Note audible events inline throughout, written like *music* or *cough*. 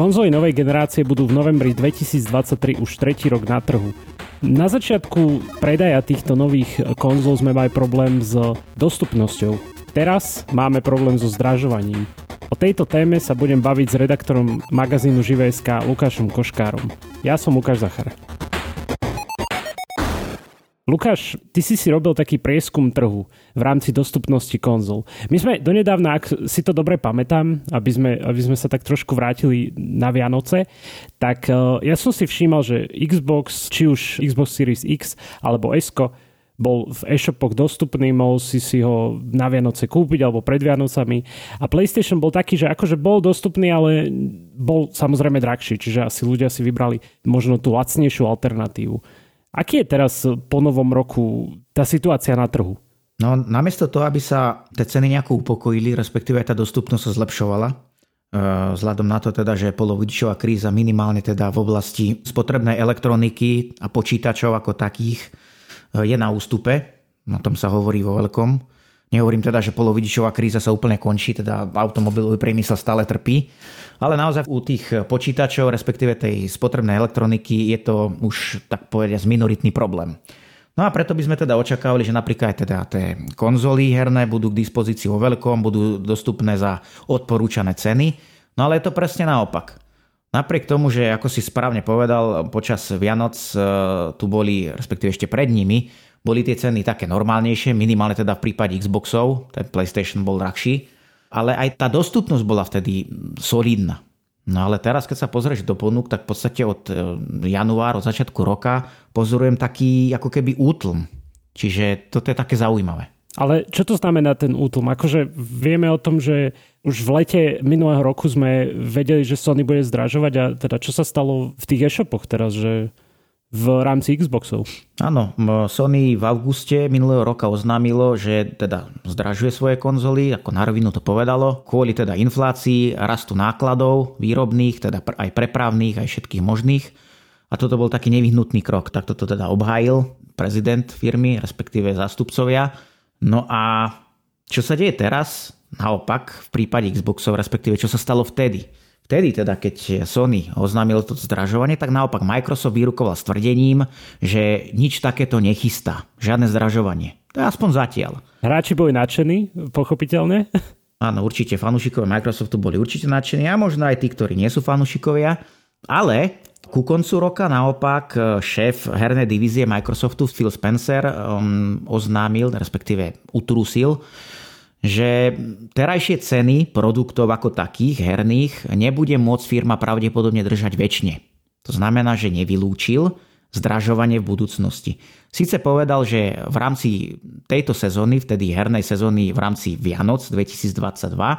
Konzoly novej generácie budú v novembri 2023 už tretí rok na trhu. Na začiatku predaja týchto nových konzol sme mali problém s dostupnosťou. Teraz máme problém so zdražovaním. O tejto téme sa budem baviť s redaktorom magazínu Živé.sk Lukášom Koškárom. Ja som Lukáš Zachar. Lukáš, ty si si robil taký prieskum trhu v rámci dostupnosti konzol. My sme donedávna, ak si to dobre pamätám, aby sme, aby sme sa tak trošku vrátili na Vianoce, tak uh, ja som si všímal, že Xbox, či už Xbox Series X alebo S, bol v e-shopoch dostupný, mohol si si ho na Vianoce kúpiť alebo pred Vianocami. A PlayStation bol taký, že akože bol dostupný, ale bol samozrejme drahší, čiže asi ľudia si vybrali možno tú lacnejšiu alternatívu. Aký je teraz po novom roku tá situácia na trhu? No, namiesto toho, aby sa tie ceny nejako upokojili, respektíve aj tá dostupnosť sa zlepšovala, e, vzhľadom na to teda, že polovodičová kríza minimálne teda v oblasti spotrebnej elektroniky a počítačov ako takých e, je na ústupe, o tom sa hovorí vo veľkom. Nehovorím teda, že polovidičová kríza sa úplne končí, teda automobilový priemysel stále trpí, ale naozaj u tých počítačov, respektíve tej spotrebnej elektroniky je to už tak povedať minoritný problém. No a preto by sme teda očakávali, že napríklad teda tie konzoly herné budú k dispozícii vo veľkom, budú dostupné za odporúčané ceny, no ale je to presne naopak. Napriek tomu, že ako si správne povedal, počas Vianoc e, tu boli, respektíve ešte pred nimi, boli tie ceny také normálnejšie, minimálne teda v prípade Xboxov, ten PlayStation bol drahší, ale aj tá dostupnosť bola vtedy solidná. No ale teraz, keď sa pozrieš do ponúk, tak v podstate od e, januára, od začiatku roka pozorujem taký ako keby útlm. Čiže toto je také zaujímavé. Ale čo to znamená ten útlm? Akože vieme o tom, že už v lete minulého roku sme vedeli, že Sony bude zdražovať a teda čo sa stalo v tých e-shopoch teraz, že v rámci Xboxov. Áno, Sony v auguste minulého roka oznámilo, že teda zdražuje svoje konzoly, ako na rovinu to povedalo, kvôli teda inflácii, rastu nákladov výrobných, teda aj prepravných, aj všetkých možných. A toto bol taký nevyhnutný krok. Tak toto teda obhájil prezident firmy, respektíve zástupcovia. No a čo sa deje teraz? Naopak, v prípade Xboxov, respektíve čo sa stalo vtedy? Vtedy teda, keď Sony oznámil to zdražovanie, tak naopak Microsoft vyrukoval s tvrdením, že nič takéto nechystá. Žiadne zdražovanie. To je aspoň zatiaľ. Hráči boli nadšení, pochopiteľne. Áno, určite fanúšikovia Microsoftu boli určite nadšení a možno aj tí, ktorí nie sú fanúšikovia. Ale ku koncu roka naopak šéf hernej divízie Microsoftu Phil Spencer um, oznámil, respektíve utrúsil, že terajšie ceny produktov ako takých herných nebude môcť firma pravdepodobne držať väčšine. To znamená, že nevylúčil zdražovanie v budúcnosti. Sice povedal, že v rámci tejto sezóny, vtedy hernej sezóny v rámci Vianoc 2022, e,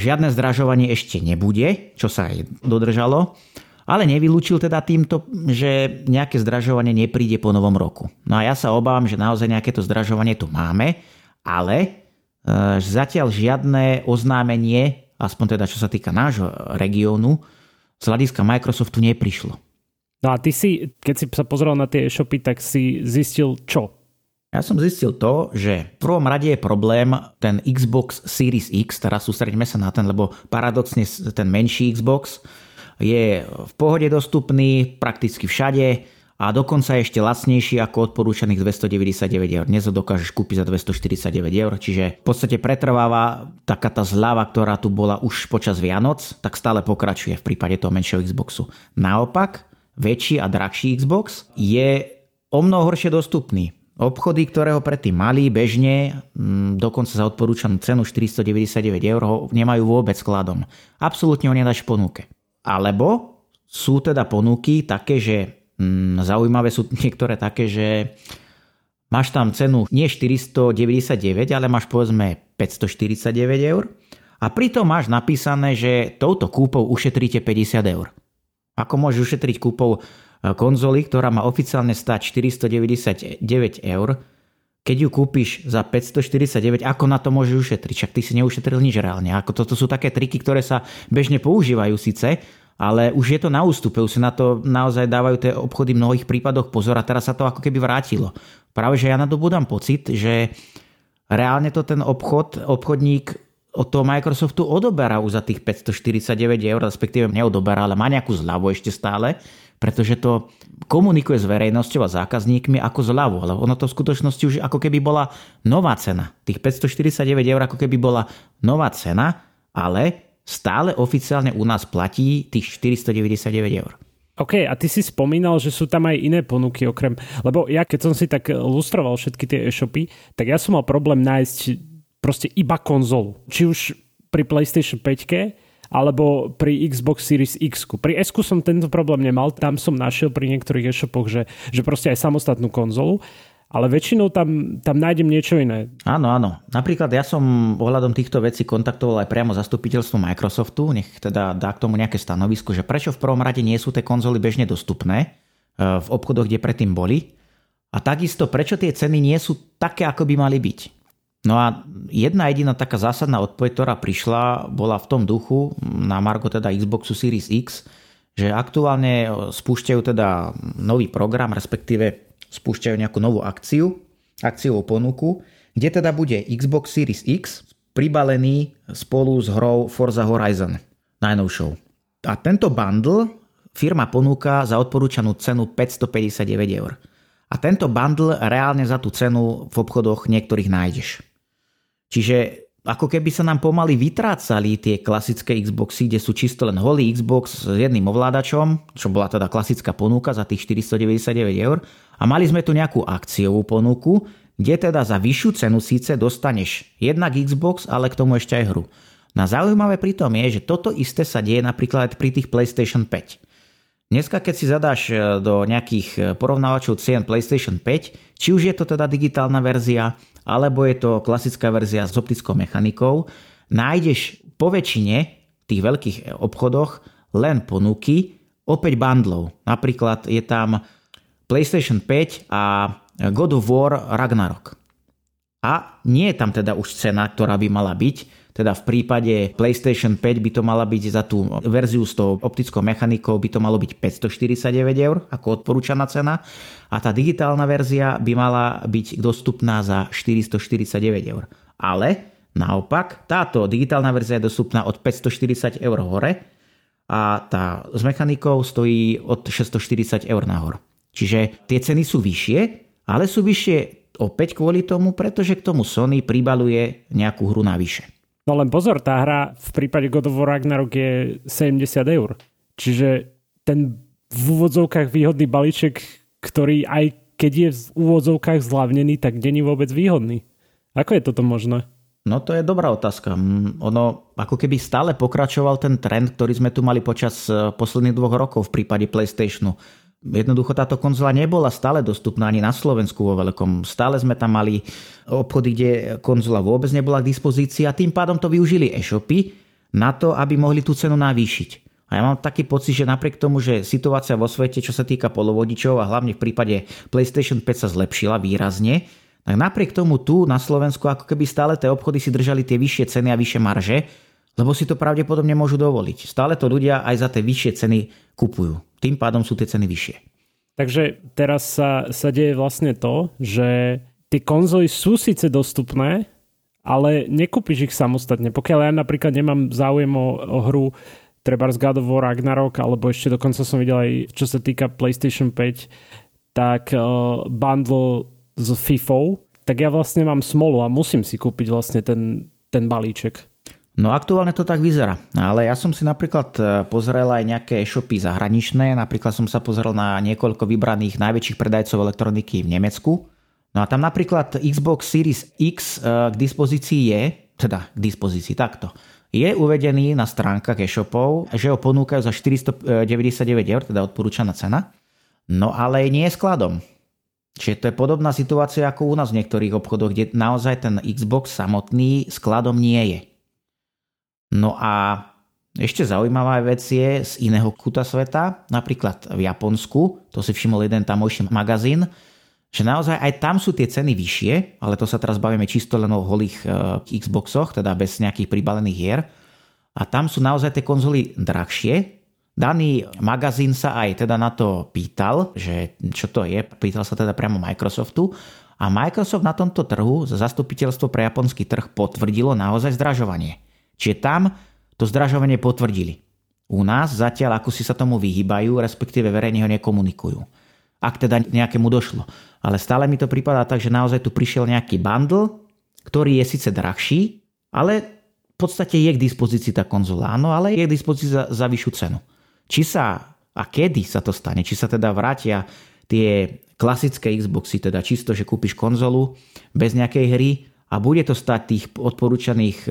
žiadne zdražovanie ešte nebude, čo sa aj dodržalo, ale nevylúčil teda týmto, že nejaké zdražovanie nepríde po novom roku. No a ja sa obávam, že naozaj nejaké to zdražovanie tu máme, ale zatiaľ žiadne oznámenie, aspoň teda čo sa týka nášho regiónu, z hľadiska Microsoftu neprišlo. No a ty si, keď si sa pozrel na tie e-shopy, tak si zistil čo? Ja som zistil to, že v prvom rade je problém ten Xbox Series X, teraz sústredíme sa na ten, lebo paradoxne ten menší Xbox je v pohode dostupný prakticky všade, a dokonca ešte lacnejší ako odporúčaných 299 eur. Dnes ho dokážeš kúpiť za 249 eur, čiže v podstate pretrváva taká tá zľava, ktorá tu bola už počas Vianoc, tak stále pokračuje v prípade toho menšieho Xboxu. Naopak, väčší a drahší Xbox je o mnoho horšie dostupný. Obchody, ktoré ho predtým mali bežne, mm, dokonca za odporúčanú cenu 499 eur, ho nemajú vôbec skladom. Absolútne ho nedáš v ponuke. Alebo sú teda ponuky také, že zaujímavé sú *laughs* niektoré také, že máš tam cenu nie 499, ale máš povedzme 549 eur a pritom máš napísané, že touto kúpou ušetríte 50 eur. Ako môžeš ušetriť kúpou e, konzoly, ktorá má oficiálne stať 499 eur, keď ju kúpiš za 549, ako na to môžeš ušetriť? Však ty si neušetril nič reálne. Ako toto sú také triky, ktoré sa bežne používajú síce, ale už je to na ústupe, už sa na to naozaj dávajú tie obchody v mnohých prípadoch pozor a teraz sa to ako keby vrátilo. Práve, že ja na to budám pocit, že reálne to ten obchod, obchodník od toho Microsoftu odoberá už za tých 549 eur, respektíve neodoberá, ale má nejakú zľavu ešte stále, pretože to komunikuje s verejnosťou a zákazníkmi ako zľavu, ale ono to v skutočnosti už ako keby bola nová cena. Tých 549 eur ako keby bola nová cena, ale stále oficiálne u nás platí tých 499 eur. OK, a ty si spomínal, že sú tam aj iné ponuky okrem... Lebo ja keď som si tak lustroval všetky tie e-shopy, tak ja som mal problém nájsť proste iba konzolu. Či už pri PlayStation 5 alebo pri Xbox Series X. Pri S som tento problém nemal, tam som našiel pri niektorých e-shopoch, že, že proste aj samostatnú konzolu ale väčšinou tam, tam nájdem niečo iné. Áno, áno. Napríklad ja som ohľadom týchto vecí kontaktoval aj priamo zastupiteľstvo Microsoftu, nech teda dá k tomu nejaké stanovisko, že prečo v prvom rade nie sú tie konzoly bežne dostupné e, v obchodoch, kde predtým boli. A takisto, prečo tie ceny nie sú také, ako by mali byť. No a jedna jediná taká zásadná odpoveď, ktorá prišla, bola v tom duchu na Margo teda Xboxu Series X, že aktuálne spúšťajú teda nový program, respektíve spúšťajú nejakú novú akciu, akciovú ponuku, kde teda bude Xbox Series X pribalený spolu s hrou Forza Horizon najnovšou. A tento bundle firma ponúka za odporúčanú cenu 559 eur. A tento bundle reálne za tú cenu v obchodoch niektorých nájdeš. Čiže ako keby sa nám pomaly vytrácali tie klasické Xboxy, kde sú čisto len holý Xbox s jedným ovládačom, čo bola teda klasická ponuka za tých 499 eur. A mali sme tu nejakú akciovú ponuku, kde teda za vyššiu cenu síce dostaneš jednak Xbox, ale k tomu ešte aj hru. Na zaujímavé pri tom je, že toto isté sa deje napríklad pri tých PlayStation 5. Dneska, keď si zadáš e, do nejakých e, porovnávačov cien PlayStation 5, či už je to teda digitálna verzia, alebo je to klasická verzia s optickou mechanikou, nájdeš po väčšine tých veľkých obchodoch len ponuky opäť bundlov. Napríklad je tam PlayStation 5 a God of War Ragnarok. A nie je tam teda už cena, ktorá by mala byť, teda v prípade PlayStation 5 by to mala byť za tú verziu s tou optickou mechanikou by to malo byť 549 eur ako odporúčaná cena a tá digitálna verzia by mala byť dostupná za 449 eur. Ale naopak, táto digitálna verzia je dostupná od 540 eur hore a tá s mechanikou stojí od 640 eur nahor. Čiže tie ceny sú vyššie, ale sú vyššie opäť kvôli tomu, pretože k tomu Sony pribaluje nejakú hru navyše. No len pozor, tá hra v prípade God of War Ragnarok je 70 eur. Čiže ten v úvodzovkách výhodný balíček, ktorý aj keď je v úvodzovkách zľavnený, tak není vôbec výhodný. Ako je toto možné? No to je dobrá otázka. Mm, ono ako keby stále pokračoval ten trend, ktorý sme tu mali počas eh, posledných dvoch rokov v prípade PlayStationu Jednoducho táto konzola nebola stále dostupná ani na Slovensku vo veľkom. Stále sme tam mali obchody, kde konzola vôbec nebola k dispozícii a tým pádom to využili e-shopy na to, aby mohli tú cenu navýšiť. A ja mám taký pocit, že napriek tomu, že situácia vo svete, čo sa týka polovodičov a hlavne v prípade PlayStation 5 sa zlepšila výrazne, tak napriek tomu tu na Slovensku ako keby stále tie obchody si držali tie vyššie ceny a vyššie marže, lebo si to pravdepodobne môžu dovoliť. Stále to ľudia aj za tie vyššie ceny kupujú. Tým pádom sú tie ceny vyššie. Takže teraz sa, sa deje vlastne to, že tie konzoly sú síce dostupné, ale nekúpiš ich samostatne. Pokiaľ ja napríklad nemám záujem o, o hru treba z God of War Ragnarok, alebo ešte dokonca som videl aj, čo sa týka PlayStation 5, tak uh, bundle s FIFA, tak ja vlastne mám smolu a musím si kúpiť vlastne ten, ten balíček. No aktuálne to tak vyzerá. Ale ja som si napríklad e, pozrel aj nejaké e-shopy zahraničné. Napríklad som sa pozrel na niekoľko vybraných najväčších predajcov elektroniky v Nemecku. No a tam napríklad Xbox Series X e, k dispozícii je, teda k dispozícii takto, je uvedený na stránkach e-shopov, že ho ponúkajú za 499 eur, teda odporúčaná cena. No ale nie je skladom. Čiže to je podobná situácia ako u nás v niektorých obchodoch, kde naozaj ten Xbox samotný skladom nie je. No a ešte zaujímavá vec je z iného kúta sveta, napríklad v Japonsku, to si všimol jeden tamojší magazín, že naozaj aj tam sú tie ceny vyššie, ale to sa teraz bavíme čisto len o holých uh, Xboxoch, teda bez nejakých pribalených hier. A tam sú naozaj tie konzoly drahšie. Daný magazín sa aj teda na to pýtal, že čo to je, pýtal sa teda priamo Microsoftu A Microsoft na tomto trhu za zastupiteľstvo pre japonský trh potvrdilo naozaj zdražovanie. Čiže tam to zdražovanie potvrdili. U nás zatiaľ ako si sa tomu vyhýbajú, respektíve verejne ho nekomunikujú. Ak teda nejakému došlo. Ale stále mi to prípada tak, že naozaj tu prišiel nejaký bundle, ktorý je síce drahší, ale v podstate je k dispozícii tá konzola. Áno, ale je k dispozícii za, za vyššiu cenu. Či sa a kedy sa to stane, či sa teda vrátia tie klasické Xboxy, teda čisto, že kúpiš konzolu bez nejakej hry a bude to stať tých odporúčaných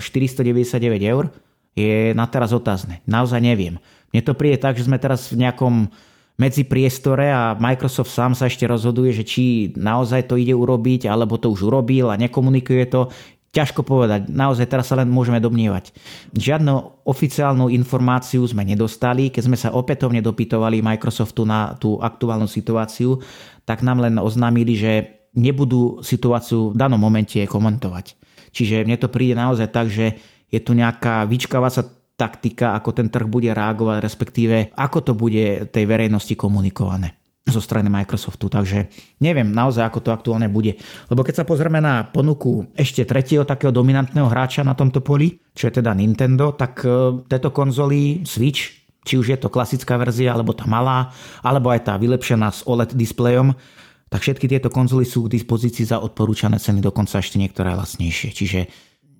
499 e, eur, je na teraz otázne. Naozaj neviem. Mne to príde tak, že sme teraz v nejakom medzi priestore a Microsoft sám sa ešte rozhoduje, že či naozaj to ide urobiť, alebo to už urobil a nekomunikuje to. Ťažko povedať, naozaj teraz sa len môžeme domnievať. Žiadnu oficiálnu informáciu sme nedostali, keď sme sa opätovne dopytovali Microsoftu na tú aktuálnu situáciu, tak nám len oznámili, že nebudú situáciu v danom momente komentovať. Čiže mne to príde naozaj tak, že je tu nejaká vyčkávacia taktika, ako ten trh bude reagovať, respektíve ako to bude tej verejnosti komunikované zo strany Microsoftu. Takže neviem naozaj, ako to aktuálne bude. Lebo keď sa pozrieme na ponuku ešte tretieho takého dominantného hráča na tomto poli, čo je teda Nintendo, tak e, tieto konzoly Switch, či už je to klasická verzia, alebo tá malá, alebo aj tá vylepšená s OLED displejom, tak všetky tieto konzoly sú k dispozícii za odporúčané ceny, dokonca ešte niektoré lacnejšie. Čiže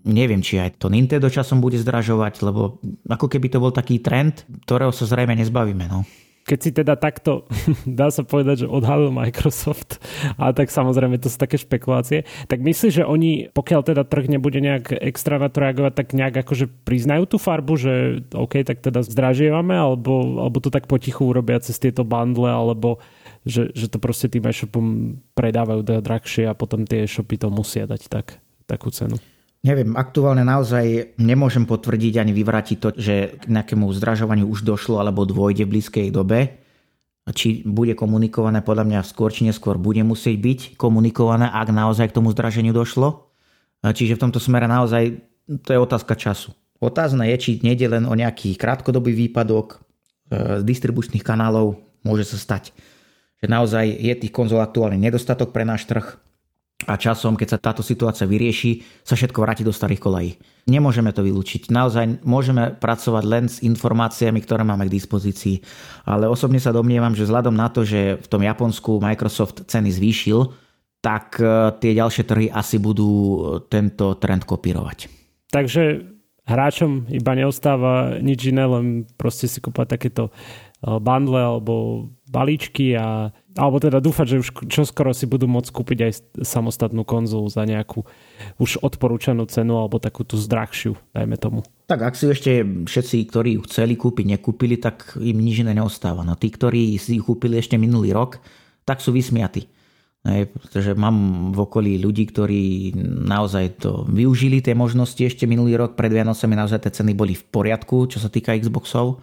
neviem, či aj to Nintendo časom bude zdražovať, lebo ako keby to bol taký trend, ktorého sa zrejme nezbavíme. No keď si teda takto, *laughs* dá sa povedať, že odhalil Microsoft, a tak samozrejme to sú také špekulácie, tak myslíš, že oni, pokiaľ teda trh nebude nejak extra na to reagovať, tak nejak akože priznajú tú farbu, že OK, tak teda zdražievame, alebo, alebo to tak potichu urobia cez tieto bundle, alebo že, že to proste tým e-shopom predávajú drahšie a potom tie e-shopy to musia dať tak, takú cenu. Neviem, aktuálne naozaj nemôžem potvrdiť ani vyvrátiť to, že k nejakému zdražovaniu už došlo alebo dôjde v blízkej dobe. Či bude komunikované, podľa mňa skôr či neskôr bude musieť byť komunikované, ak naozaj k tomu zdraženiu došlo. Čiže v tomto smere naozaj to je otázka času. Otázne je, či nejde len o nejaký krátkodobý výpadok e, z distribučných kanálov, môže sa stať, že naozaj je tých konzol aktuálne nedostatok pre náš trh a časom, keď sa táto situácia vyrieši, sa všetko vráti do starých kolají. Nemôžeme to vylúčiť. Naozaj môžeme pracovať len s informáciami, ktoré máme k dispozícii. Ale osobne sa domnievam, že vzhľadom na to, že v tom Japonsku Microsoft ceny zvýšil, tak e, tie ďalšie trhy asi budú e, tento trend kopírovať. Takže hráčom iba neostáva nič iné, len proste si kúpať takéto e, bundle alebo balíčky a alebo teda dúfať, že už čoskoro si budú môcť kúpiť aj samostatnú konzolu za nejakú už odporúčanú cenu alebo takú tú zdrahšiu, dajme tomu. Tak ak si ešte všetci, ktorí ju chceli kúpiť, nekúpili, tak im nič iné neostáva. No tí, ktorí si ju kúpili ešte minulý rok, tak sú vysmiatí. Hej, pretože mám v okolí ľudí, ktorí naozaj to využili tie možnosti ešte minulý rok, pred Vianocami naozaj tie ceny boli v poriadku, čo sa týka Xboxov.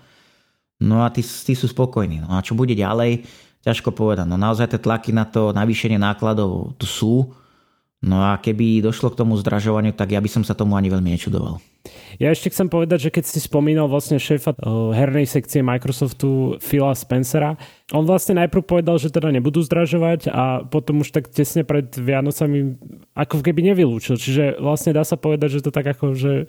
No a tí, tí sú spokojní. No a čo bude ďalej? ťažko povedať. No naozaj tie tlaky na to navýšenie nákladov tu sú. No a keby došlo k tomu zdražovaniu, tak ja by som sa tomu ani veľmi nečudoval. Ja ešte chcem povedať, že keď si spomínal vlastne šéfa eh, hernej sekcie Microsoftu Phila Spencera, on vlastne najprv povedal, že teda nebudú zdražovať a potom už tak tesne pred Vianocami ako keby nevylúčil. Čiže vlastne dá sa povedať, že to tak ako, že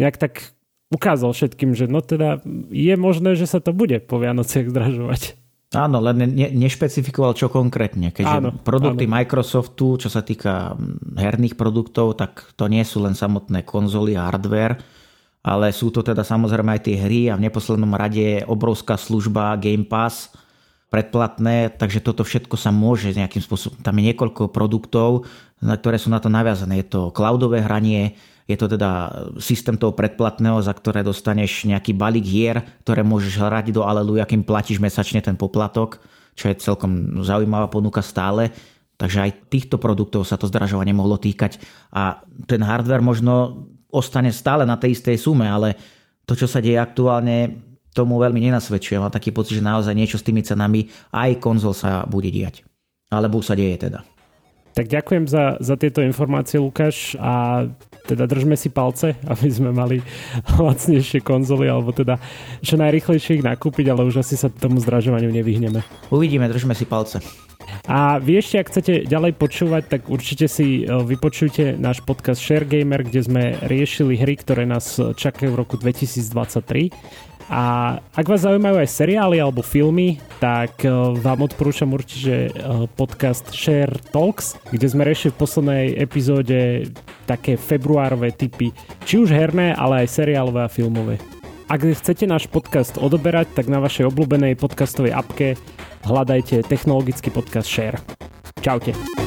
nejak tak ukázal všetkým, že no teda je možné, že sa to bude po Vianociach zdražovať. Áno, len ne, nešpecifikoval čo konkrétne. Keďže áno, produkty áno. Microsoftu, čo sa týka herných produktov, tak to nie sú len samotné konzoly a hardware, ale sú to teda samozrejme aj tie hry a v neposlednom rade obrovská služba Game Pass predplatné, takže toto všetko sa môže nejakým spôsobom. Tam je niekoľko produktov, ktoré sú na to naviazané. Je to cloudové hranie, je to teda systém toho predplatného, za ktoré dostaneš nejaký balík hier, ktoré môžeš hrať do Aleluja, kým platíš mesačne ten poplatok, čo je celkom zaujímavá ponuka stále. Takže aj týchto produktov sa to zdražovanie mohlo týkať. A ten hardware možno ostane stále na tej istej sume, ale to, čo sa deje aktuálne, tomu veľmi nenasvedčuje. Mám taký pocit, že naozaj niečo s tými cenami aj konzol sa bude diať. Alebo sa deje teda. Tak ďakujem za, za tieto informácie, Lukáš, a teda držme si palce, *laughs* aby sme mali lacnejšie konzoly, alebo teda čo najrychlejšie ich nakúpiť, ale už asi sa tomu zdražovaniu nevyhneme. Uvidíme, držme si palce. A vy ešte, ak chcete ďalej počúvať, tak určite si e, vypočujte náš podcast Share Gamer, kde sme riešili hry, ktoré nás čakajú v roku 2023. A ak vás zaujímajú aj seriály alebo filmy, tak e, vám odporúčam určite e, podcast Share Talks, kde sme riešili v poslednej epizóde také februárové typy, či už herné, ale aj seriálové a filmové. Ak chcete náš podcast odoberať, tak na vašej obľúbenej podcastovej apke hľadajte technologický podcast Share. Čaute.